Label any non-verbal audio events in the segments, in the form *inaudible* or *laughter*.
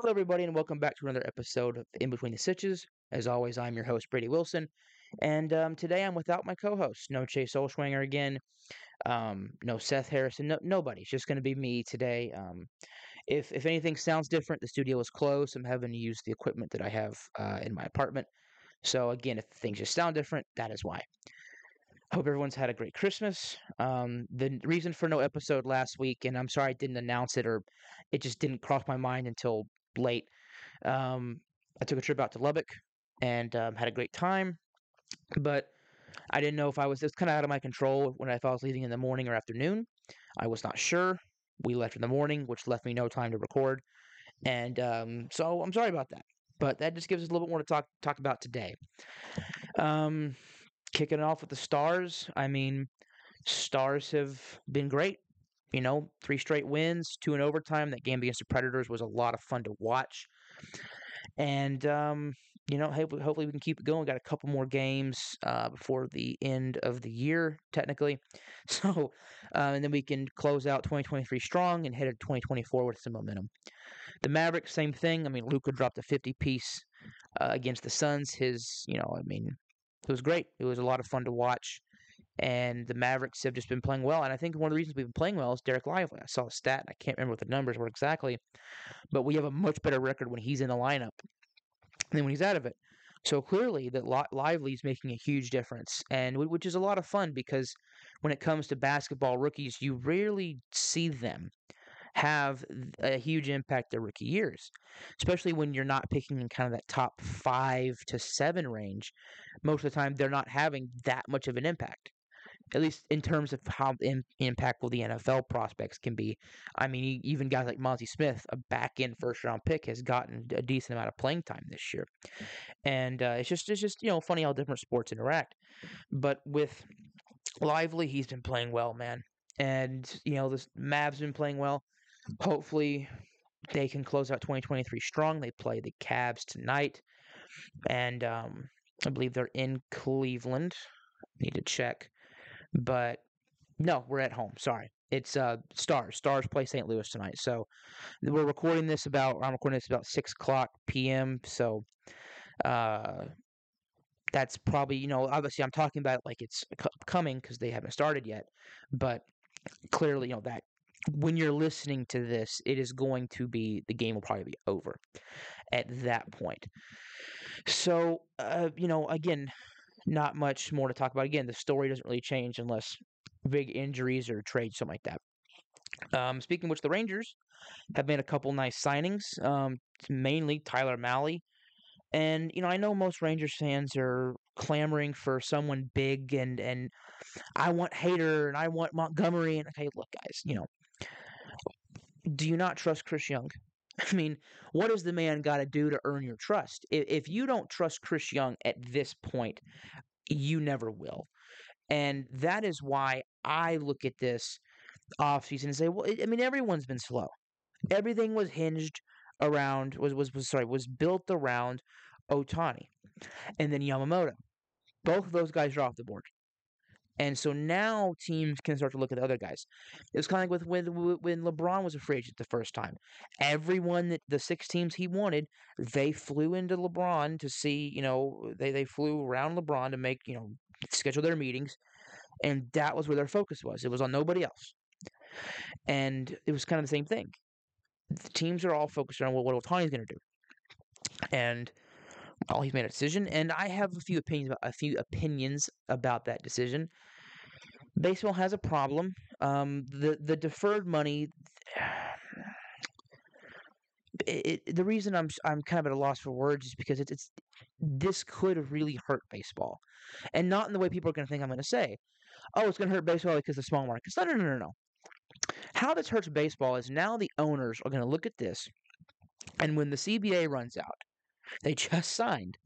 Hello, everybody, and welcome back to another episode of In Between the Stitches. As always, I'm your host, Brady Wilson, and um, today I'm without my co-host. No Chase Olschwanger again. Um, no Seth Harrison. No, nobody. It's just going to be me today. Um, if if anything sounds different, the studio is closed. I'm having to use the equipment that I have uh, in my apartment. So again, if things just sound different, that is why. Hope everyone's had a great Christmas. Um, the reason for no episode last week, and I'm sorry I didn't announce it or it just didn't cross my mind until late. Um, I took a trip out to Lubbock and um, had a great time, but I didn't know if I was. It's kind of out of my control when if I was leaving in the morning or afternoon. I was not sure. We left in the morning, which left me no time to record, and um, so I'm sorry about that. But that just gives us a little bit more to talk talk about today. Um, kicking it off with the Stars. I mean, Stars have been great. You know, three straight wins, two in overtime. That game against the Predators was a lot of fun to watch. And um, you know, hopefully we can keep it going. Got a couple more games uh, before the end of the year, technically. *laughs* So, uh, and then we can close out 2023 strong and head into 2024 with some momentum. The Mavericks, same thing. I mean, Luka dropped a 50 piece uh, against the Suns. His, you know, I mean, it was great. It was a lot of fun to watch. And the Mavericks have just been playing well. And I think one of the reasons we've been playing well is Dereck Lively. I saw a stat, I can't remember what the numbers were exactly, but we have a much better record when he's in the lineup than when he's out of it. So clearly, that Lively is making a huge difference, and which is a lot of fun because when it comes to basketball rookies, you rarely see them have a huge impact their rookie years, especially when you're not picking in kind of that top five to seven range. Most of the time, they're not having that much of an impact at least in terms of how in, impactful the NFL prospects can be. I mean, even guys like Monty Smith, a back end first round pick, has gotten a decent amount of playing time this year, and uh, it's just it's just you know funny how different sports interact. But with Lively, he's been playing well, man, and you know the Mavs been playing well. Hopefully, they can close out 2023 strong. They play the Cavs tonight, and um, I believe they're in Cleveland. Need to check. But no, we're at home. Sorry. It's uh Stars. Stars play St. Louis tonight. So we're recording this about I'm recording this about six o'clock PM. So uh that's probably you know obviously I'm talking about it like it's coming because they haven't started yet, but clearly you know that when you're listening to this, it is going to be the game will probably be over at that point. So uh, you know again not much more to talk about. Again, the story doesn't really change unless big injuries or trades, something like that. Um, speaking of which, the Rangers have made a couple nice signings, um, mainly Tyler Mahle. And, you know, I know most Rangers fans are clamoring for someone big and, and I want Hader and I want Montgomery. And, okay, look, guys, you know, do you not trust Chris Young? I mean, what does the man got to do to earn your trust? If you don't trust Chris Young at this point, you never will. And that is why I look at this offseason and say, well, I mean, everyone's been slow. Everything was hinged around, was, was, was sorry, was built around Ohtani and then Yamamoto. Both of those guys are off the board. And so now teams can start to look at the other guys. It was kind of like with when, when LeBron was a free agent the first time. Everyone that the six teams he wanted, they flew into LeBron to see, you know, they, they flew around LeBron to make, you know, schedule their meetings. And that was where their focus was. It was on nobody else. And it was kind of the same thing. The teams are all focused on what, what Ohtani's going to do. And well, he's made a decision, and I have a few opinions about a few opinions about that decision. Baseball has a problem. Um, the the deferred money. *sighs* It, it, the reason I'm I'm kind of at a loss for words is because it's, it's this could really hurt baseball, and not in the way people are going to think I'm going to say. Oh, it's going to hurt baseball because of small markets. No, no, no, no, no. How this hurts baseball is now the owners are going to look at this, and when the CBA runs out, they *laughs* just signed.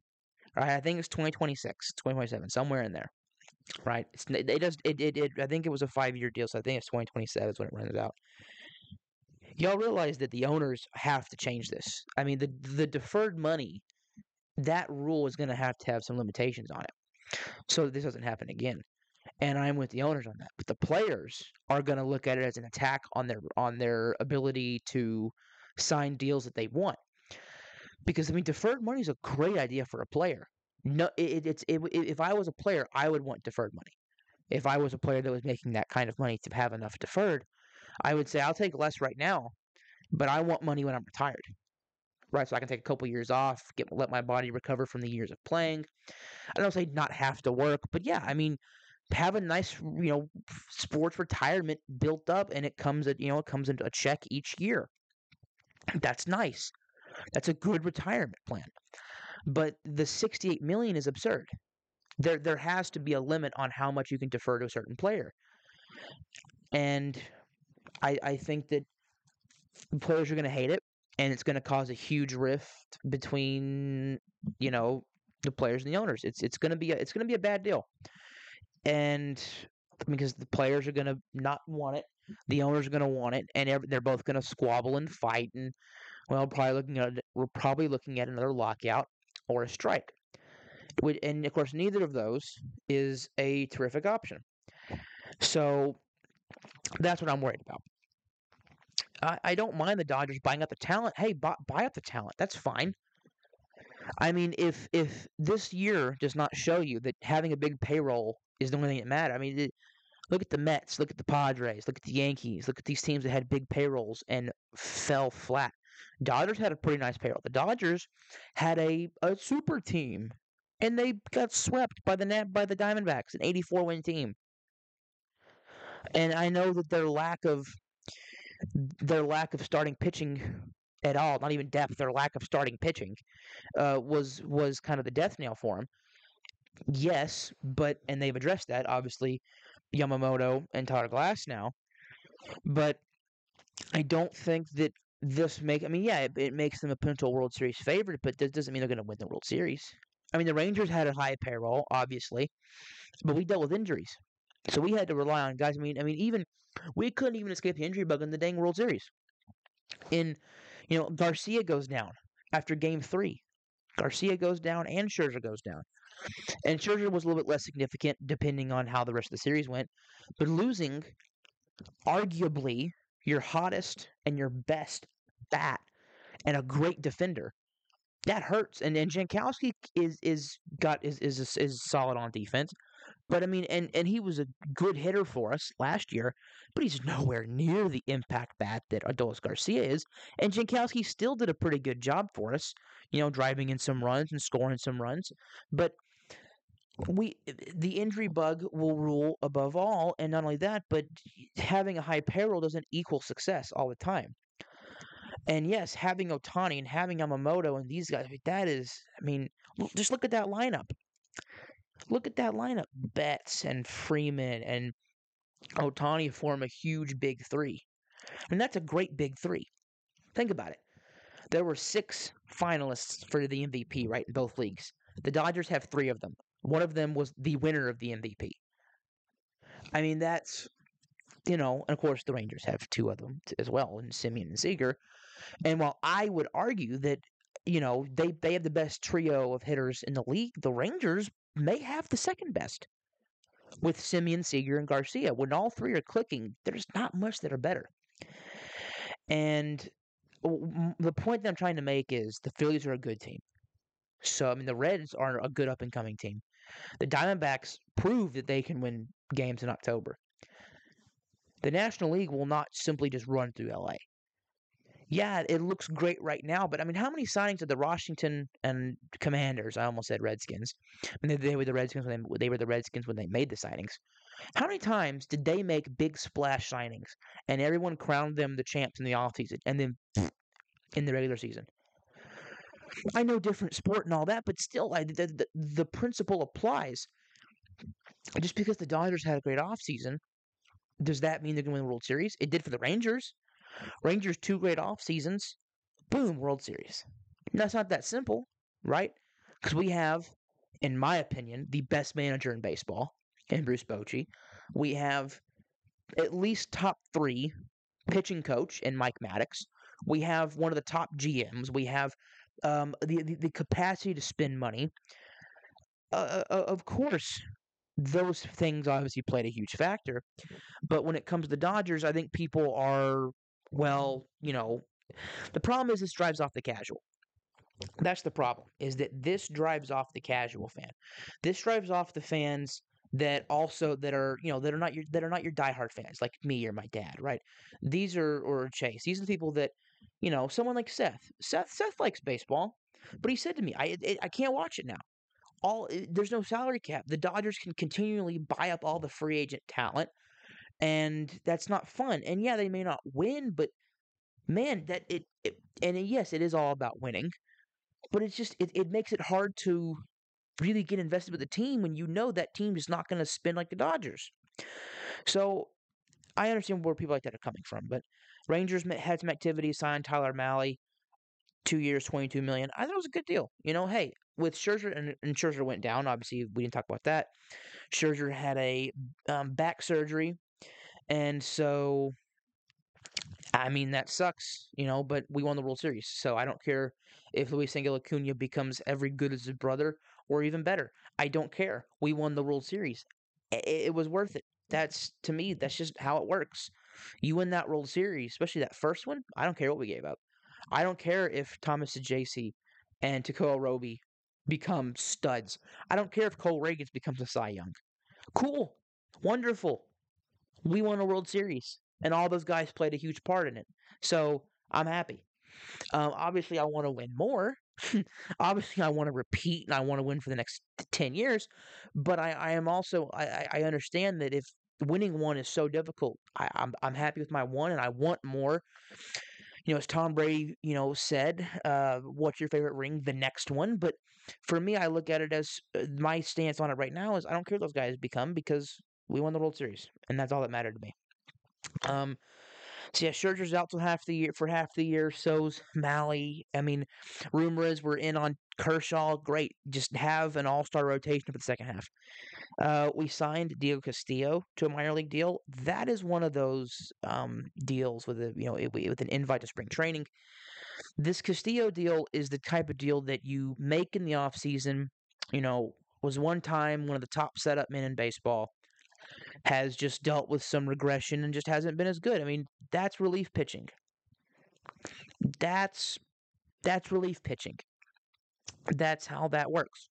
Right, I think it's 2026, 2027, somewhere in there. Right, it's, it does. It, it, it I think it was a five year deal, so I think it's 2027 is when it runs out. Y'all realize that the owners have to change this. I mean, the the deferred money, that rule is going to have to have some limitations on it, so this doesn't happen again. And I'm with the owners on that. But the players are going to look at it as an attack on their on their ability to sign deals that they want. because I mean, deferred money is a great idea for a player. No, it, it's it, if I was a player, I would want deferred money. If I was a player that was making that kind of money to have enough deferred, I would say I'll take less right now, but I want money when I'm retired, right? So I can take a couple years off, get let my body recover from the years of playing. I don't say not have to work, but yeah, I mean, have a nice you know sports retirement built up, and it comes at you know it comes into a check each year. That's nice. That's a good retirement plan. But the 68 million is absurd. There there has to be a limit on how much you can defer to a certain player. And I I think that players are going to hate it and it's going to cause a huge rift between you know the players and the owners. It's it's going to be a, it's going to be a bad deal. And because the players are going to not want it, the owners are going to want it, and they're both going to squabble and fight, and well, probably looking at we're probably looking at another lockout or a strike. And of course, neither of those is a terrific option. So that's what I'm worried about. I, I don't mind the Dodgers buying up the talent. Hey, buy, buy up the talent. That's fine. I mean, if if this year does not show you that having a big payroll is the only thing that matters, I mean, it, look at the Mets, look at the Padres, look at the Yankees, look at these teams that had big payrolls and fell flat. Dodgers had a pretty nice payroll. The Dodgers had a, a super team, and they got swept by the by the Diamondbacks, an 84 win team. And I know that their lack of their lack of starting pitching at all, not even depth, their lack of starting pitching, uh, was was kind of the death nail for them. Yes, but and they've addressed that obviously, Yamamoto and Todd Glasnow. but I don't think that this make. I mean, yeah, it, it makes them a potential World Series favorite, but that doesn't mean they're going to win the World Series. I mean, the Rangers had a high payroll, obviously, but we dealt with injuries, so we had to rely on guys. I mean, I mean, even we couldn't even escape the injury bug in the dang World Series. In, you know, Garcia goes down after Game Three. Garcia goes down and Scherzer goes down. And Scherzer was a little bit less significant depending on how the rest of the series went. But losing, arguably, your hottest and your best bat and a great defender, that hurts. And and Jankowski is is got is is is solid on defense. But I mean, and and he was a good hitter for us last year, but he's *laughs* nowhere near the impact bat that Adolis Garcia is. And Jankowski still did a pretty good job for us, you know, driving in some runs and scoring some runs. But we the injury bug will rule above all, and not only that, but having a high payroll doesn't equal success all the time. And yes, having Ohtani and having Yamamoto and these guys, that is, I mean, just look at that lineup. Look at that lineup. Betts and Freeman and Ohtani form a huge big three. And that's a great big three. Think about it. There were six finalists for the MVP, right, in both leagues. The Dodgers have three of them. One of them was the winner of the MVP. I mean, that's, you know, and of course the Rangers have two of them as well, in Semien and Seager. And while I would argue that, you know, they, they have the best trio of hitters in the league, the Rangers may have the second best with Semien, Seager, and Garcia. When all three are clicking, there's not much that are better. And the point that I'm trying to make is the Phillies are a good team. So, I mean, the Reds are a good up and coming team. The Diamondbacks prove that they can win games in October. The National League will not simply just run through LA. Yeah, it looks great right now, but I mean, how many signings did the Washington and Commanders? I almost said Redskins. I mean, they, were the Redskins when they, they were the Redskins when they made the signings. How many times did they make big splash signings and everyone crowned them the champs in the offseason and then *sniffs* in the regular season? I know different sport and all that, but still, I, the, the, the principle applies. Just because the Dodgers had a great offseason, does that mean they're going to win the World Series? It did for the Rangers. Rangers, two great off seasons. Boom, World Series. That's not that simple, right? Because we have, in my opinion, the best manager in baseball in Bruce Bochy. We have at least top three pitching coach in Mike Maddux. We have one of the top GMs. We have um, the, the, the capacity to spend money. Uh, uh, uh, of course, those things obviously played a huge factor. But when it comes to the Dodgers, I think people are, well, you know, the problem is this drives off the casual. That's the problem. Is that this drives off the casual fan. This drives off the fans that also that are you know that are not your that are not your diehard fans like me or my dad, right? These are or Chase. These are the people that you know. Someone like Seth. Seth Seth likes baseball, but he said to me, "I I, I can't watch it now. All eh, there's no salary cap. The Dodgers can continually buy up all the free agent talent, and that's not fun. And yeah, they may not win, but man, that it, it and yes, it is all about winning, but it's just it, it makes it hard to really get invested with the team when you know that team is not going to spin like the Dodgers. So I understand where people like that are coming from, but Rangers had some activity, signed Tyler Mahle, two years, twenty-two million. I thought it was a good deal. You know, hey, with Scherzer and, and Scherzer went down. Obviously, we didn't talk about that. Scherzer had a um, back surgery, and so I mean, that sucks, you know, but we won the World Series. So I don't care if Luis Angel Acuna becomes every good as his brother or even better. I don't care. We won the World Series. It, it was worth it. That's, to me, that's just how it works. You win that World Series, especially that first one, I don't care what we gave up. I don't care if Thomas Saggese and Tekoah Roby become studs. I don't care if Cole Ragans becomes a Cy Young. Cool. Wonderful. We won a World Series and all those guys played a huge part in it. So I'm happy. Um, obviously, I want to win more. *laughs* obviously, I want to repeat and I want to win for the next ten years. But I, I am also I, I understand that if winning one is so difficult, I, I'm I'm happy with my one and I want more. You know, as Tom Brady, you know, said, uh, "What's your favorite ring?" The next one. But for me, I look at it as uh, my stance on it right now is I don't care what those guys become because we won the World Series, and that's all that mattered to me. Um, so yeah, Scherzer's out till half the year for half the year. So's Mahle. I mean, rumor is we're in on Kershaw. Great, just have an All Star rotation for the second half. Uh, we signed Diego Castillo to a minor league deal. That is one of those um, deals with a you know with an invite to spring training. This Castillo deal is the type of deal that you make in the off season. You know, was one time one of the top setup men in baseball has just dealt with some regression and just hasn't been as good. I mean, that's relief pitching. That's that's relief pitching. That's how that works.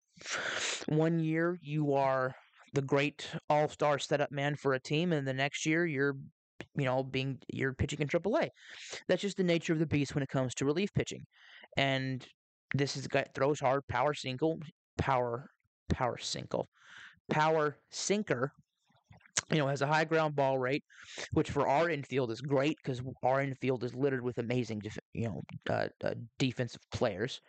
One year you are the great all-star setup man for a team and the next year you're you know being you're pitching in AAA. That's just the nature of the beast when it comes to relief pitching. And this is guy throws hard, power single, power power single, power sinker you know, has a high ground ball rate, which for our infield is great because our infield is littered with amazing, you know, uh, uh, defensive players,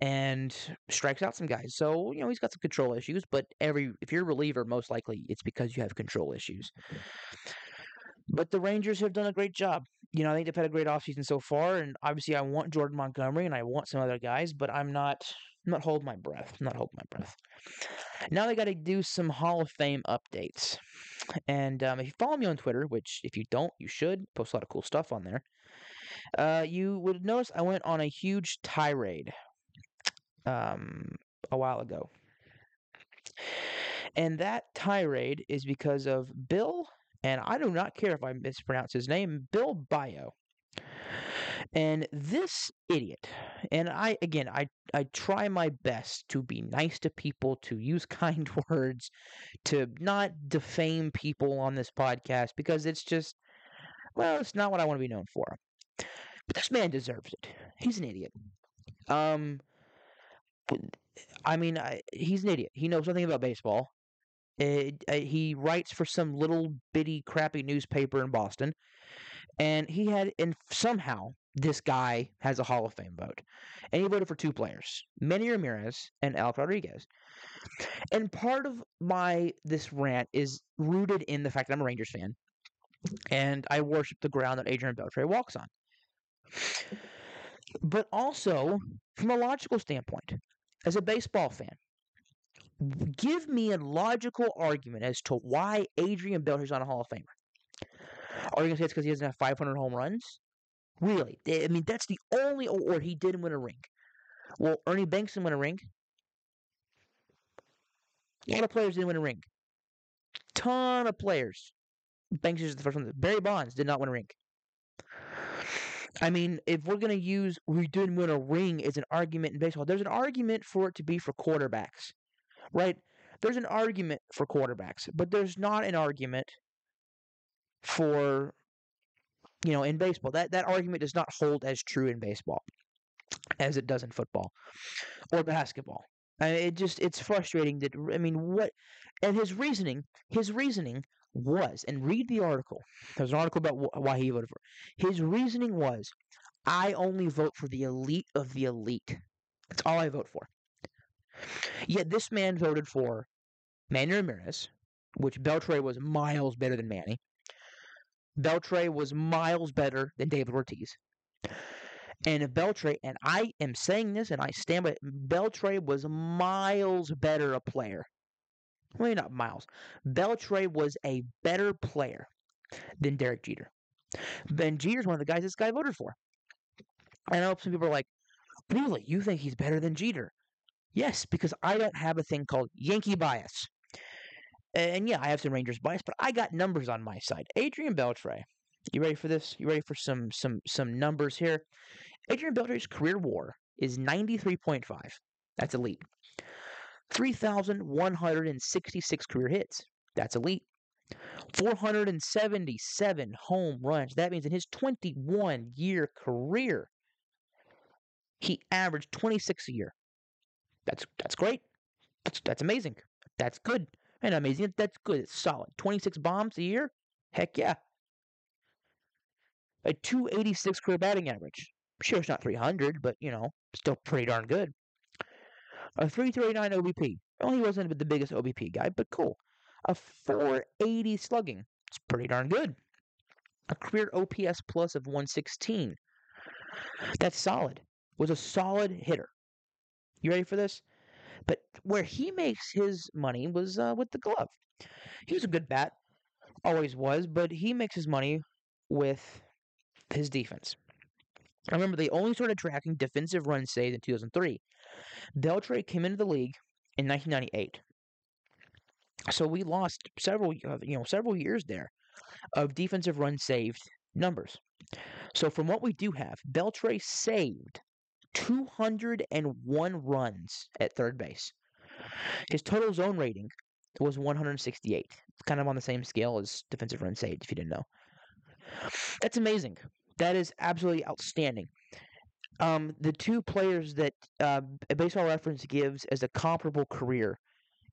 and strikes out some guys. So you know he's got some control issues, but every if you're a reliever, most likely it's because you have control issues. But the Rangers have done a great job. You know, I think they've had a great offseason so far, and obviously I want Jordan Montgomery and I want some other guys, but I'm not I'm not holding my breath. I'm not holding my breath. Now they got to do some Hall of Fame updates. And um, if you follow me on Twitter, which if you don't, you should, post a lot of cool stuff on there. Uh, you would notice I went on a huge tirade um, a while ago. And that tirade is because of Bill, and I do not care if I mispronounce his name, Bill Bio. And this idiot, and I again, I I try my best to be nice to people, to use *laughs* kind words, to not defame people on this podcast because it's just well, it's not what I want to be known for. But this man deserves it. He's an idiot. Um I mean, I, he's an idiot. He knows nothing about baseball. It, uh, he writes for some little bitty crappy newspaper in Boston, and he had and somehow this guy has a Hall of Fame vote. And he voted for two players, Manny Ramirez and Alex Rodriguez. And part of my this rant is rooted in the fact that I'm a Rangers fan. And I worship the ground that Adrian Beltre walks on. But also, from a logical standpoint, as a baseball fan, give me a logical argument as to why Adrian Beltre is not a Hall of Famer. Are you going to say it's because he doesn't have 500 home runs? Really, I mean that's the only or he didn't win a ring. Well, Ernie Banks didn't win a ring. A lot of players didn't win a ring. Ton of players. Banks is the first one. Barry Bonds did not win a ring. I mean, if we're going to use we didn't win a ring as an argument in baseball, there's an argument for it to be for quarterbacks, right? There's an argument for quarterbacks, but there's not an argument for, you know, in baseball. That, that argument does not hold as true in baseball as it does in football or basketball. I mean, it just, it's frustrating that, I mean, what, and his reasoning, his reasoning was, and read the article. There's an article about wh- why he voted for. His reasoning was, I only vote for the elite of the elite. That's all I vote for. Yet this man voted for Manny Ramirez, which Beltre was miles better than Manny. Beltre was miles better than David Ortiz. And if Beltre, and I am saying this and I stand by it, Beltre was miles better a player. Well, not miles. Beltre was a better player than Derek Jeter. Ben Jeter's one of the guys this guy voted for. And I know some people are like, really? You think he's better than Jeter? Yes, because I don't have a thing called Yankee bias. And yeah, I have some Rangers bias, but I got numbers on my side. Adrian Beltre. You ready for this? You ready for some some some numbers here? Adrian Beltre's career WAR is 93.5. That's elite. 3,166 career hits. That's elite. 477 home runs. That means in his 21 year career, he averaged 26 a year. That's that's great. That's that's amazing. That's good. And amazing. That's good. It's solid. 26 bombs a year? Heck yeah. A 286 career batting average. Sure, it's not 300, but you know, still pretty darn good. A 339 OBP. Well, he wasn't the biggest OBP guy, but cool. A 480 slugging. It's pretty darn good. A career OPS plus of 116. That's solid. Was a solid hitter. You ready for this? But where he makes his money was uh, with the glove. He was a good bat, always was, but he makes his money with his defense. I remember they only started tracking defensive runs saved in 2003. Beltre came into the league in 1998. So we lost several, uh, you know, several years there of defensive runs saved numbers. So from what we do have, Beltre saved 201 runs at third base. His total zone rating was 168. It's kind of on the same scale as defensive runs saved, if you didn't know. That's amazing. That is absolutely outstanding. Um, the two players that uh, Baseball Reference gives as a comparable career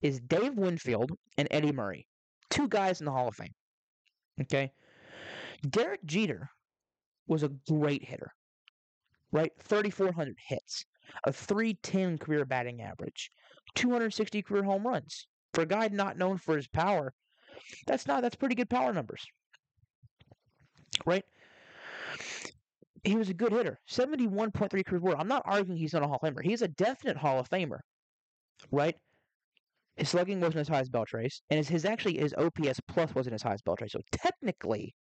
is Dave Winfield and Eddie Murray, two guys in the Hall of Fame. Okay, Derek Jeter was a great hitter, right? 3,400 hits, a 310 career batting average, 260 career home runs. For a guy not known for his power, that's not that's pretty good power numbers, right? He was a good hitter, 71.3 career WAR. I'm not arguing he's not a Hall of Famer. He's a definite Hall of Famer, right? His slugging wasn't as high as Beltre's, and his, his actually his OPS plus wasn't as high as Beltre. So technically,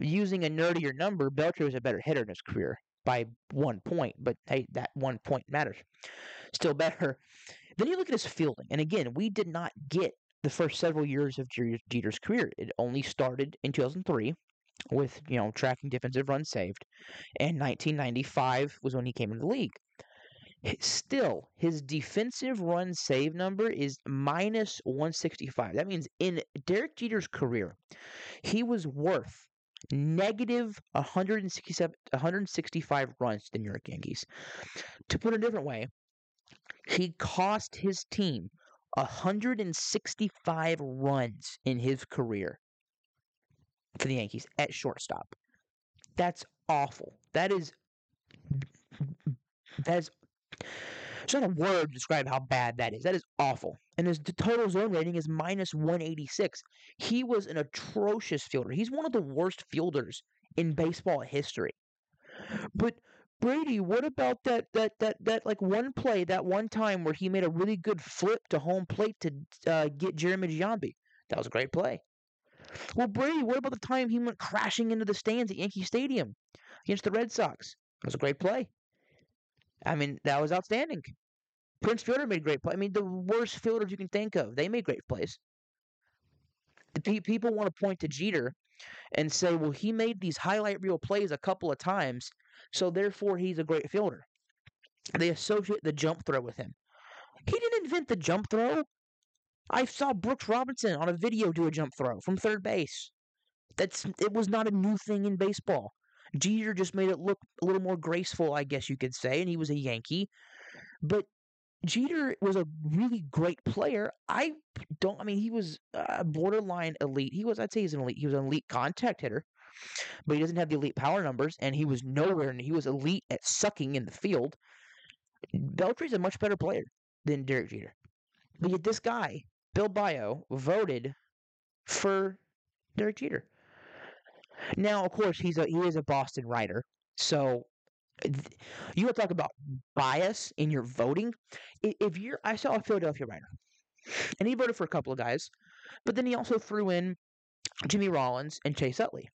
using a nerdier number, Beltre was a better hitter in his career by one point. But hey, that one point matters. Still better. Then you look at his fielding, and again, we did not get the first several years of Jeter's career. It only started in 2003 with you know tracking defensive runs saved, and 1995 was when he came into the league. Still, his defensive run save number is minus 165. That means in Derek Jeter's career, he was worth negative 167, 165 runs to the New York Yankees. To put it a different way, he cost his team 165 runs in his career for the Yankees at shortstop. That's awful. That is that is there's not a word to describe how bad that is. That is awful. And his total zone rating is minus 186. He was an atrocious fielder. He's one of the worst fielders in baseball history. But Brady, what about that that that that like one play, that one time where he made a really good flip to home plate to uh, get Jeremy Giambi? That was a great play. Well, Brady, what about the time he went crashing into the stands at Yankee Stadium against the Red Sox? That was a great play. I mean, that was outstanding. Prince Fielder made great play. I mean, the worst fielders you can think of, they made great plays. The pe- people want to point to Jeter and say, well, he made these highlight reel plays a couple of times, so therefore he's a great fielder. They associate the jump throw with him. He didn't invent the jump throw. I saw Brooks Robinson on a video do a jump throw from third base. That's it was not a new thing in baseball. Jeter just made it look a little more graceful, I guess you could say, and he was a Yankee. But Jeter was a really great player. I don't. I mean, he was a borderline elite. He was. I'd say he's an elite. He was an elite contact hitter, but he doesn't have the elite power numbers, and he was nowhere. And he was elite at sucking in the field. Beltre's a much better player than Derek Jeter. But yet, this guy, Bill Bio, voted for Derek Jeter. Now, of course, he's a he is a Boston writer, so you want to talk about bias in your voting. If you're, I saw a Philadelphia writer, and he voted for a couple of guys, but then he also threw in Jimmy Rollins and Chase Utley.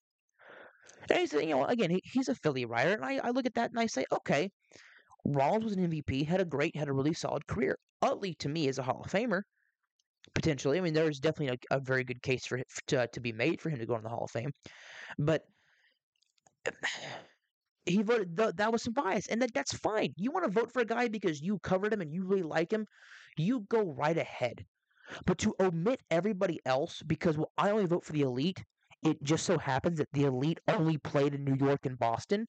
And he's, you know, again, he, he's a Philly writer, and I, I look at that and I say, okay, Rollins was an MVP, had a great, had a really solid career. Utley, to me, is a Hall of Famer, potentially. I mean, there's definitely a, a very good case for to, to be made for him to go in the Hall of Fame, but *sighs* he voted th- that was some bias, and that that's fine. You want to vote for a guy because you covered him and you really like him, you go right ahead. But to omit everybody else because well, I only vote for the elite, it just so happens that the elite only played in New York and Boston.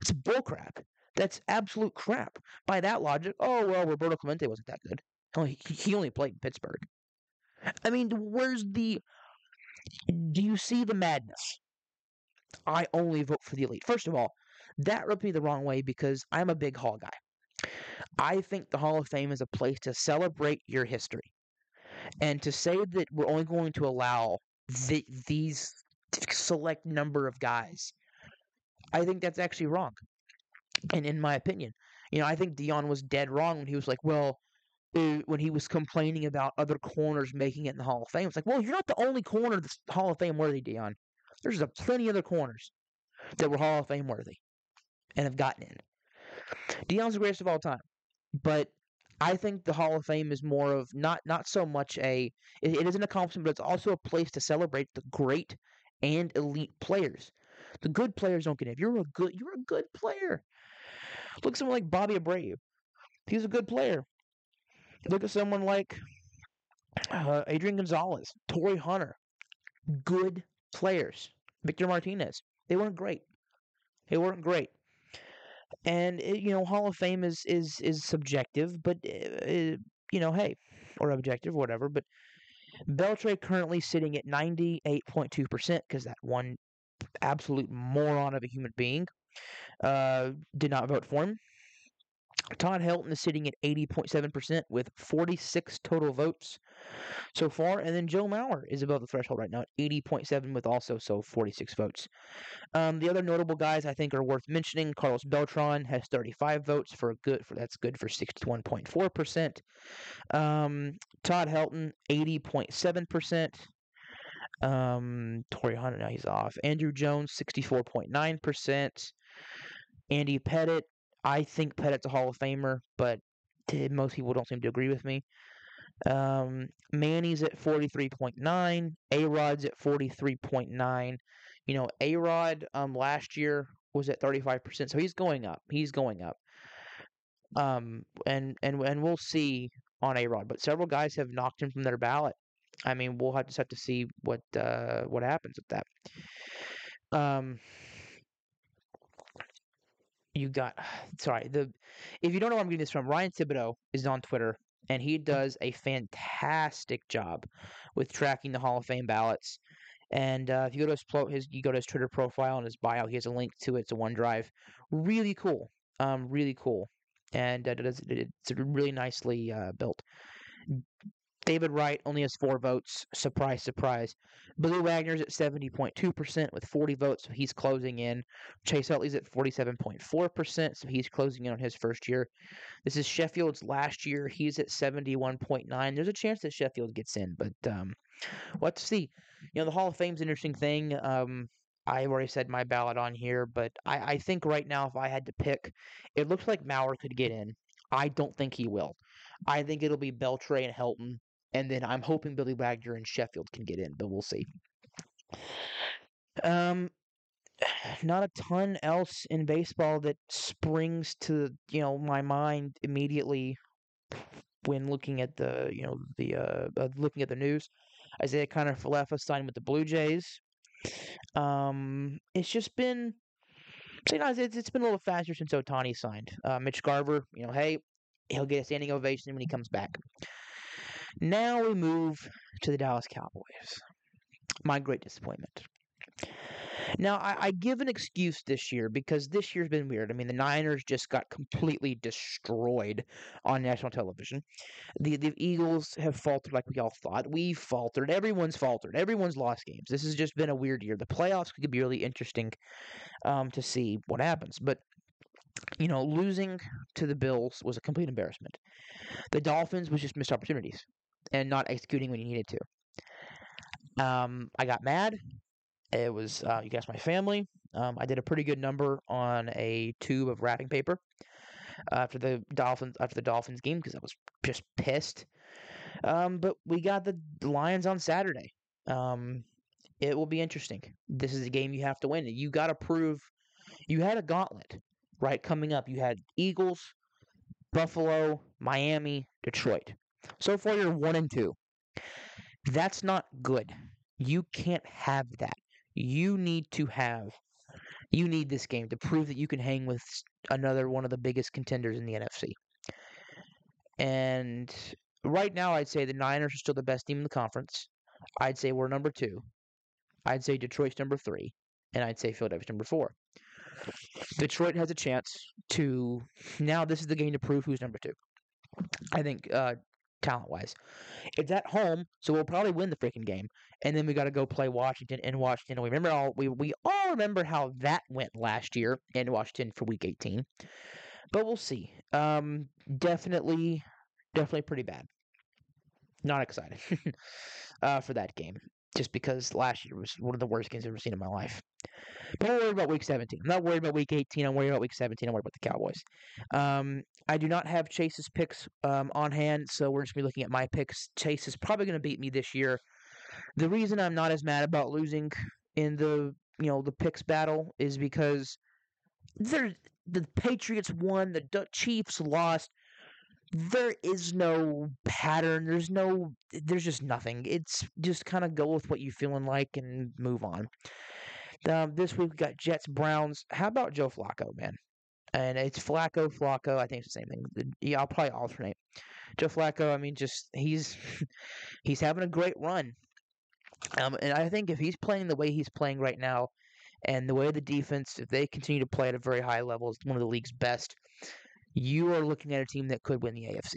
It's bullcrap. That's absolute crap. By that logic, oh well, Roberto Clemente wasn't that good. Oh, he, he only played in Pittsburgh. I mean, where's the? Do you see the madness? I only vote for the elite. First of all, that rubbed me the wrong way because I'm a big Hall guy. I think the Hall of Fame is a place to celebrate your history. And to say that we're only going to allow the, these select number of guys, I think that's actually wrong. And in my opinion, you know, I think Deion was dead wrong when he was like, well, when he was complaining about other corners making it in the Hall of Fame. It's like, well, you're not the only corner that's Hall of Fame worthy, Deion. There's a plenty other corners that were Hall of Fame worthy and have gotten in. Deion's the greatest of all time, but I think the Hall of Fame is more of not not so much a it, it is an accomplishment, but it's also a place to celebrate the great and elite players. The good players don't get in. If you're a good you're a good player. Look someone like Bobby Abreu. He's a good player. Look at someone like uh, Adrian Gonzalez, Torii Hunter. Good players. Victor Martinez. They weren't great. They weren't great and it, you know Hall of Fame is is is subjective, but uh, you know, hey, or objective, whatever. But Beltre currently sitting at ninety eight point two percent because that one absolute moron of a human being uh, did not vote for him. Todd Helton is sitting at 80.7% with 46 total votes so far. And then Joe Mauer is above the threshold right now at 80.7 with also so 46 votes. Um, the other notable guys I think are worth mentioning. Carlos Beltran has 35 votes for a good for that's good for 61.4%. Um, Todd Helton 80.7%. Um, Hunter now he's off. Andruw Jones 64.9%. Andy Pettitte I think Pettitte's a Hall of Famer, but most people don't seem to agree with me. Um, Manny's at 43.9. A Rod's at 43.9. You know, A Rod um, last year was at 35%, so he's going up. He's going up. Um, and and and we'll see on A Rod, but several guys have knocked him from their ballot. I mean, we'll have just have to see what uh, what happens with that. Um, you got *sighs* sorry the if you don't know where I'm getting this from, Ryan Thibodaux is on Twitter and he mm. does a fantastic job with tracking the Hall of Fame ballots. And uh, if you go to his, pro, his you go to his Twitter profile and his bio, he has a link to it. It's a OneDrive. Really cool. Um, really cool. And uh, it is, it's really nicely uh, built. David Wright only has four votes. Surprise, surprise. Billy Wagner's at 70.2% with 40 votes, so he's closing in. Chase Utley's at 47.4%, so he's closing in on his first year. This is Sheffield's last year. He's at 71.9. There's a chance that Sheffield gets in, but um, to see. You know, the Hall of Fame's an interesting thing. Um, I already said my ballot on here, but I, I think right now, if I had to pick, it looks like Mauer could get in. I don't think he will. I think it'll be Beltre and Helton and then I'm hoping Billy Wagner and Sheffield can get in, but we'll see. Um, *sighs* not a ton else in baseball that springs to you know my mind immediately when looking at the you know the uh, uh looking at the news. Isiah Kiner-Falefa signed with the Blue Jays. Um, it's just been you know, it's, it's been a little faster since Ohtani signed. Uh, Mitch Garver, you know, hey, he'll get a standing ovation when he comes back. Now we move to the Dallas Cowboys. My great disappointment. Now, I, I, give an excuse this year because this year's been weird. I mean, the Niners just got completely destroyed on national television. The the Eagles have faltered like we all thought. We faltered. Everyone's faltered. Everyone's lost games. This has just been a weird year. The playoffs could be really interesting um, to see what happens. But you know, losing to the Bills was a complete embarrassment. The Dolphins was just missed opportunities and not executing when you needed to. Um, I got mad. It was uh, you guys, my family. Um, I did a pretty good number on a tube of wrapping paper after the Dolphins after the Dolphins game because I was just pissed. Um, but we got the Lions on Saturday. Um, it will be interesting. This is a game you have to win. You got to prove you had a gauntlet, right? Coming up, you had Eagles, Buffalo, Miami, Detroit. So far, you're one and two. That's not good. You can't have that. You need to have. You need this game to prove that you can hang with another one of the biggest contenders in the NFC. And right now, I'd say the Niners are still the best team in the conference. I'd say we're number two. I'd say Detroit's number three, and I'd say Philadelphia's number four. Detroit has a chance to now. This is the game to prove who's number two. I think uh, talent wise, it's at home, so we'll probably win the freaking game. And then we got to go play Washington in Washington. We remember all we we all remember how that went last year in Washington for Week 18. But we'll see. Um, definitely, definitely pretty bad. Not excited *laughs* uh, for that game just because last year was one of the worst games I've ever seen in my life. But I'm worried about week 17. I'm not worried about week 18. I'm worried about week 17. I'm worried about the Cowboys. Um, I do not have Chase's picks um, on hand, so we're just going to be looking at my picks. Chase is probably going to beat me this year. The reason I'm not as mad about losing in the you know the picks battle is because the Patriots won, the Chiefs lost there is no pattern. There's no, there's just nothing. It's just kind of go with what you're feeling like and move on. Um, this week we got Jets, Browns. How about Joe Flacco, man? And it's Flacco, Flacco. I think it's the same thing. Yeah, I'll probably alternate. Joe Flacco. I mean, just he's *laughs* he's having a great run. Um, and I think if he's playing the way he's playing right now, and the way the defense, if they continue to play at a very high level, is one of the league's best you are looking at a team that could win the AFC.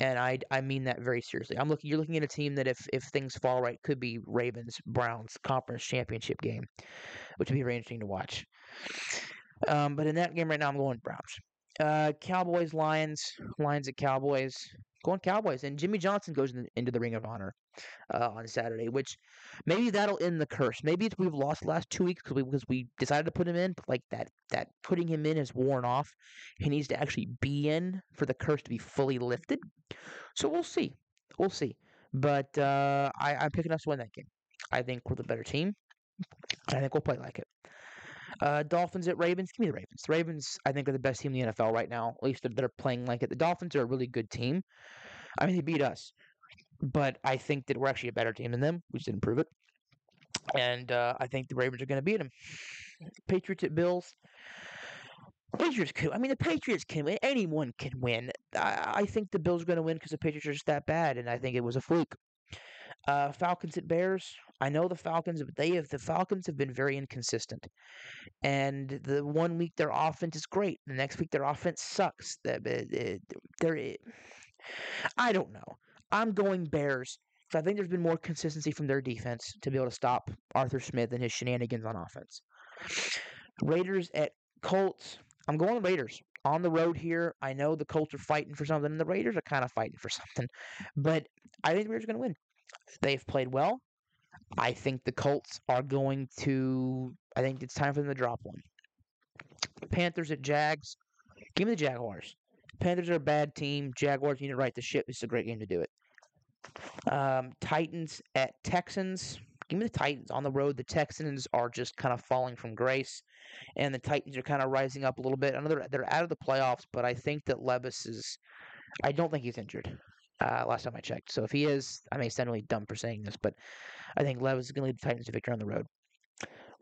And I, I mean that very seriously. I'm looking. You're looking at a team that, if if things fall right, could be Ravens Browns conference championship game, which would be very interesting to watch. Um, but in that game right now, I'm going Browns. Uh, Cowboys Lions Lions at Cowboys going Cowboys, and Jimmy Johnson goes in, into the Ring of Honor uh, on Saturday, which maybe that'll end the curse. Maybe we've lost the last two weeks because we, because we decided to put him in, but like that that putting him in has worn off. He needs to actually be in for the curse to be fully lifted. So we'll see, we'll see. But uh, I, I'm picking us to win that game. I think we're the better team. I think we'll play like it. Uh, Dolphins at Ravens. Give me the Ravens. The Ravens, I think, are the best team in the NFL right now. At least they're playing like it. The Dolphins are a really good team. I mean, they beat us, but I think that we're actually a better team than them. We just didn't prove it. And uh, I think the Ravens are going to beat them. Patriots at Bills. Patriots can. I mean, the Patriots can win. Anyone can win. I, I think the Bills are going to win because the Patriots are just that bad, and I think it was a fluke. Uh, Falcons at Bears. I know the Falcons, but they have the Falcons have been very inconsistent. And the one week their offense is great, the next week their offense sucks. They're, I don't know. I'm going Bears. I think there's been more consistency from their defense to be able to stop Arthur Smith and his shenanigans on offense. Raiders at Colts. I'm going Raiders on the road here. I know the Colts are fighting for something, and the Raiders are kind of fighting for *laughs* something. But I think the Raiders are going to win. They've played well. I think the Colts are going to. I think it's time for them to drop one. Panthers at Jags. Give me the Jaguars. Panthers are a bad team. Jaguars need to right the ship. Is a great game to do it. Um, Titans at Texans. give me the Titans on the road. The Texans are just kind of falling from grace, and the Titans are kind of rising up a little bit. I know they're, they're out of the playoffs, but I think that Levis is. I don't think he's injured. Uh, last time I checked, so if he is, I may sound really dumb for saying this, but I think Levis is going to lead the Titans to victory on the road.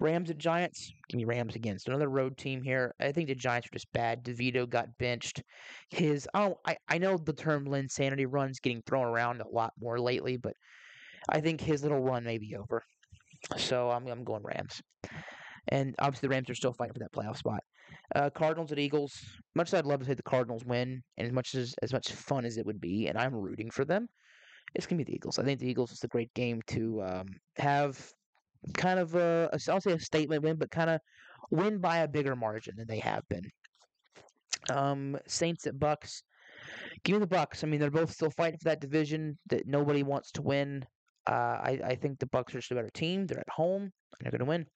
Rams at Giants. Give me Rams against another road team here. I think the Giants are just bad. DeVito got benched. His oh, I, I know the term Linsanity run's getting thrown around a lot more lately, but I think his little run may be over. So I'm I'm going Rams. And obviously the Rams are still fighting for that playoff spot. Uh, Cardinals at Eagles. Much as I'd love to see the Cardinals win, and as much as as much fun as it would be, and I'm rooting for them, it's gonna be the Eagles. I think the Eagles is a great game to um, have kind of a, I'll say a statement win, but kind of win by a bigger margin than they have been. Um, Saints at Bucks. Give me the Bucks. I mean, they're both still fighting for that division that nobody wants to win. Uh, I, I think the Bucks are just a better team. They're at home. They're going to win.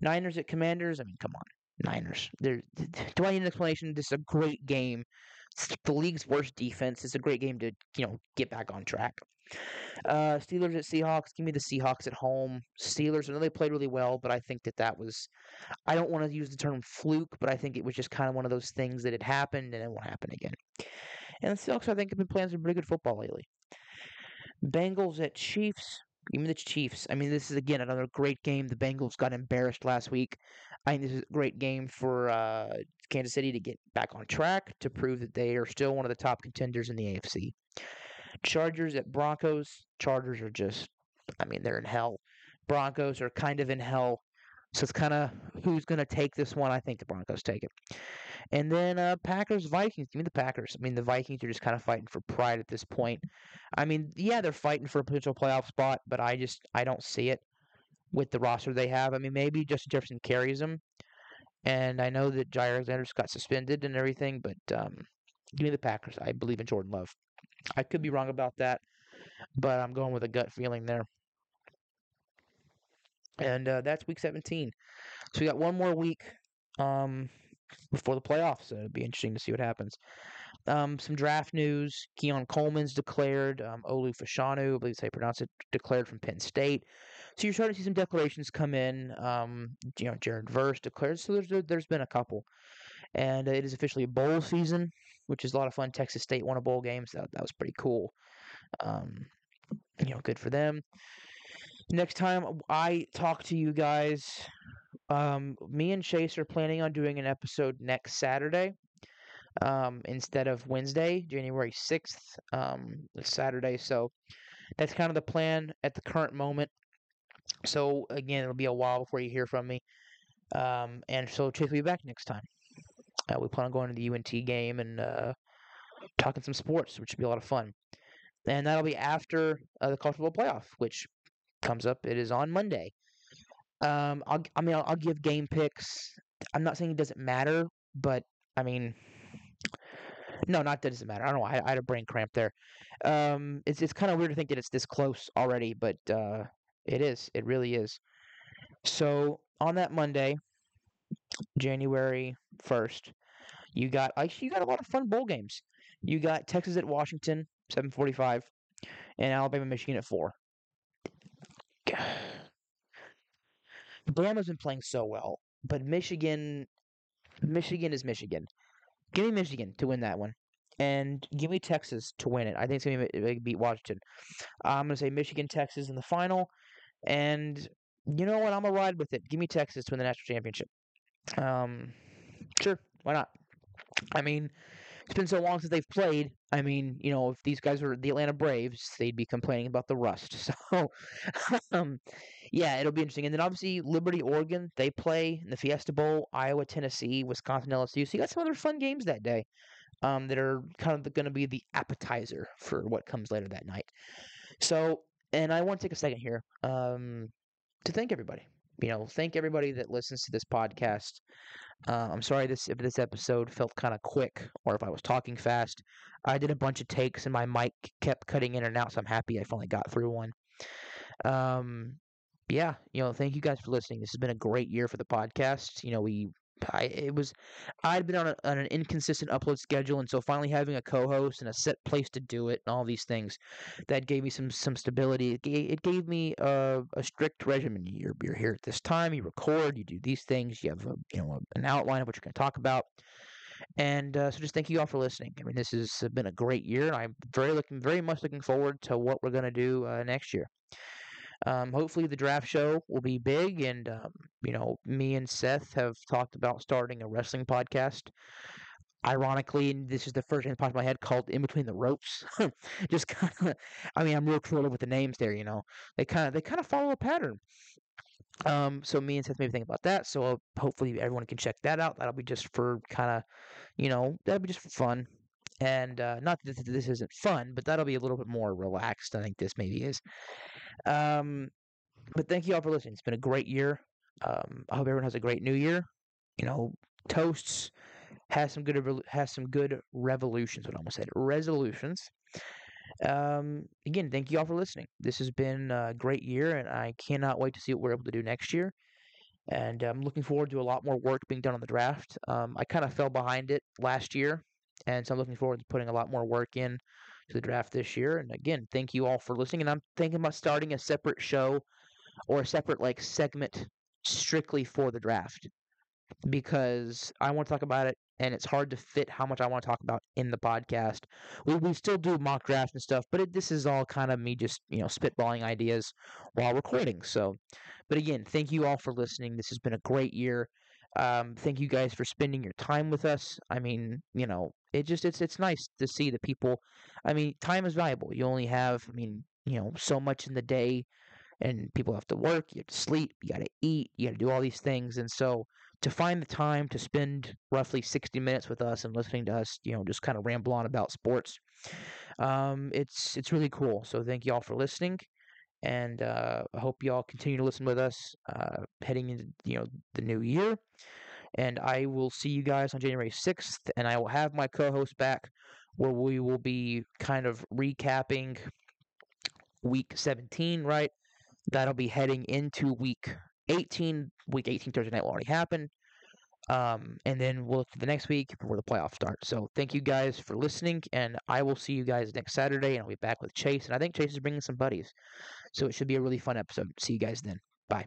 Niners at Commanders. I mean, come on, Niners. They're, *sighs* do I need an explanation? This is a great game. It's the league's worst defense. It's a great game to you know get back on track. Uh, Steelers at Seahawks. Give me the Seahawks at home. Steelers. I know they played really well, but I think that that was. I don't want to use the term fluke, but I think it was just kind of one of those things that had happened and it won't happen again. And the Seahawks, I think, have been playing some pretty good football lately. Bengals at Chiefs. Give me the Chiefs. I mean, this is again another great game. The Bengals got embarrassed last week. I think this is a great game for uh, Kansas City to get back on track to prove that they are still one of the top contenders in the AFC. Chargers at Broncos. Chargers are just, I mean, they're in hell. Broncos are kind of in hell. So it's kind of who's going to take this one. I think the Broncos take it. And then uh, Packers Vikings. Give me the Packers. I mean, the Vikings are just kind of fighting for pride at this point. I mean, yeah, they're fighting for a potential playoff spot, but I just I don't see it with the roster they have. I mean, maybe Justin Jefferson carries them, and I know that Jaire Alexander's got suspended and everything, but um, give me the Packers. I believe in Jordan Love. I could be wrong about that, but I'm going with a gut feeling there. And uh, that's week 17. So we got one more week um, before the playoffs. So it'll be interesting to see what happens. Um, some draft news. Keon Coleman's declared. Um, Olu Fashanu, I believe you pronounce it, declared from Penn State. So you're starting to see some declarations come in. Um, you know, Jared Verse declared. So there's there's been a couple, and uh, it is officially a bowl season, which is a lot of fun. Texas State won a bowl game, so that, that was pretty cool. Um, you know, good for them. Next time I talk to you guys, um, me and Chase are planning on doing an episode next Saturday um, instead of Wednesday, January 6th, um, Saturday. So that's kind of the plan at the current moment. So again, it'll be a while before you hear from me. Um, and so Chase will be back next time. Uh, we plan on going to the UNT game and uh, talking some sports, which should be a lot of fun. And that'll be after uh, the college football playoff, which comes up. It is on Monday. Um, I'll, I mean, I'll, I'll give game picks. I'm not saying it doesn't matter, but I mean, no, not that it doesn't matter. I don't know. I, I had a brain cramp there. Um, it's it's kind of weird to think that it's this close already, but uh, it is. It really is. So on that Monday, January first, you got actually you got a lot of fun bowl games. You got Texas at Washington, seven forty five, and Alabama Michigan at four. *sighs* Bama's been playing so well, but Michigan, Michigan is Michigan. Give me Michigan to win that one, and give me Texas to win it. I think it's gonna be, beat Washington. I'm gonna say Michigan, Texas in the final, and you know what? I'm gonna ride with it. Give me Texas to win the national championship. Um, sure, why not? I mean, it's been so long since they've played. I mean, you know, if these guys were the Atlanta Braves, they'd be complaining about the rust. *laughs* So, um, yeah, it'll be interesting. And then obviously Liberty, Oregon, they play in the Fiesta Bowl. Iowa, Tennessee, Wisconsin, LSU. So you got some other fun games that day um, that are kind of going to be the appetizer for what comes later that night. So, and I want to take a second here um, to thank everybody. You know, thank everybody that listens to this podcast. Uh, I'm sorry this if this episode felt kind of quick or if I was talking fast. I did a bunch of takes and my mic kept cutting in and out, so I'm happy I finally got through one. Um, yeah, you know, thank you guys for listening. This has been a great year for the podcast. You know, we I it was I'd been on, a, on an inconsistent upload schedule, and so finally having a co-host and a set place to do it, and all these things, that gave me some some stability. It gave, it gave me a, a strict regimen. You're you're here at this time. You record. You do these things. You have a, you know an outline of what you're going to talk about. And uh, so, just thank you all for listening. I mean, this has been a great year, and I'm very looking, very much looking forward to what we're going to do uh, next year. Um, hopefully, the draft show will be big, and um, you know, me and Seth have talked about starting a wrestling podcast. Ironically, this is the first thing that popped in my head called "In Between the Ropes." *laughs* Just kind of, I mean, I'm real creative with the names there. You know, they kind of they kind of follow a pattern. Um, so me and Seth maybe think about that. So uh, hopefully everyone can check that out. That'll be just for kind of, you know, that'll be just for fun. And uh, not that this isn't fun, but that'll be a little bit more relaxed. I think this maybe is. Um, but thank you all for listening. It's been a great year. Um, I hope everyone has a great new year. You know, toasts has some good has some good revolutions. What I almost said resolutions. Um, again, thank you all for listening. This has been a great year, and I cannot wait to see what we're able to do next year. And I'm looking forward to a lot more work being done on the draft. Um, I kind of fell behind it last year, and so I'm looking forward to putting a lot more work in to the draft this year. And again, thank you all for listening. And I'm thinking about starting a separate show or a separate like segment strictly for the draft because I want to talk about it and it's hard to fit how much I want to talk about in the podcast. We, we still do mock drafts and stuff, but it, this is all kind of me just, you know, spitballing ideas while recording. So, but again, thank you all for listening. This has been a great year. Um, thank you guys for spending your time with us. I mean, you know, it just it's it's nice to see the people. I mean, time is valuable. You only have, I mean, you know, so much in the day, and people have to work. You have to sleep. You got to eat. You got to do all these things, and so to find the time to spend roughly 60 minutes with us and listening to us, you know, just kind of ramble on about sports. Um, it's it's really cool. So thank you all for listening, and uh, I hope you all continue to listen with us uh, heading into you know the new year. And I will see you guys on January 6th, and I will have my co-host back, where we will be kind of recapping week 17. Right, that'll be heading into week 18, week 18 Thursday night will already happen. Um, and then we'll look to the next week before the playoffs start. So thank you guys for listening, and I will see you guys next Saturday, and I'll be back with Chase. And I think Chase is bringing some buddies, so it should be a really fun episode. See you guys then. Bye.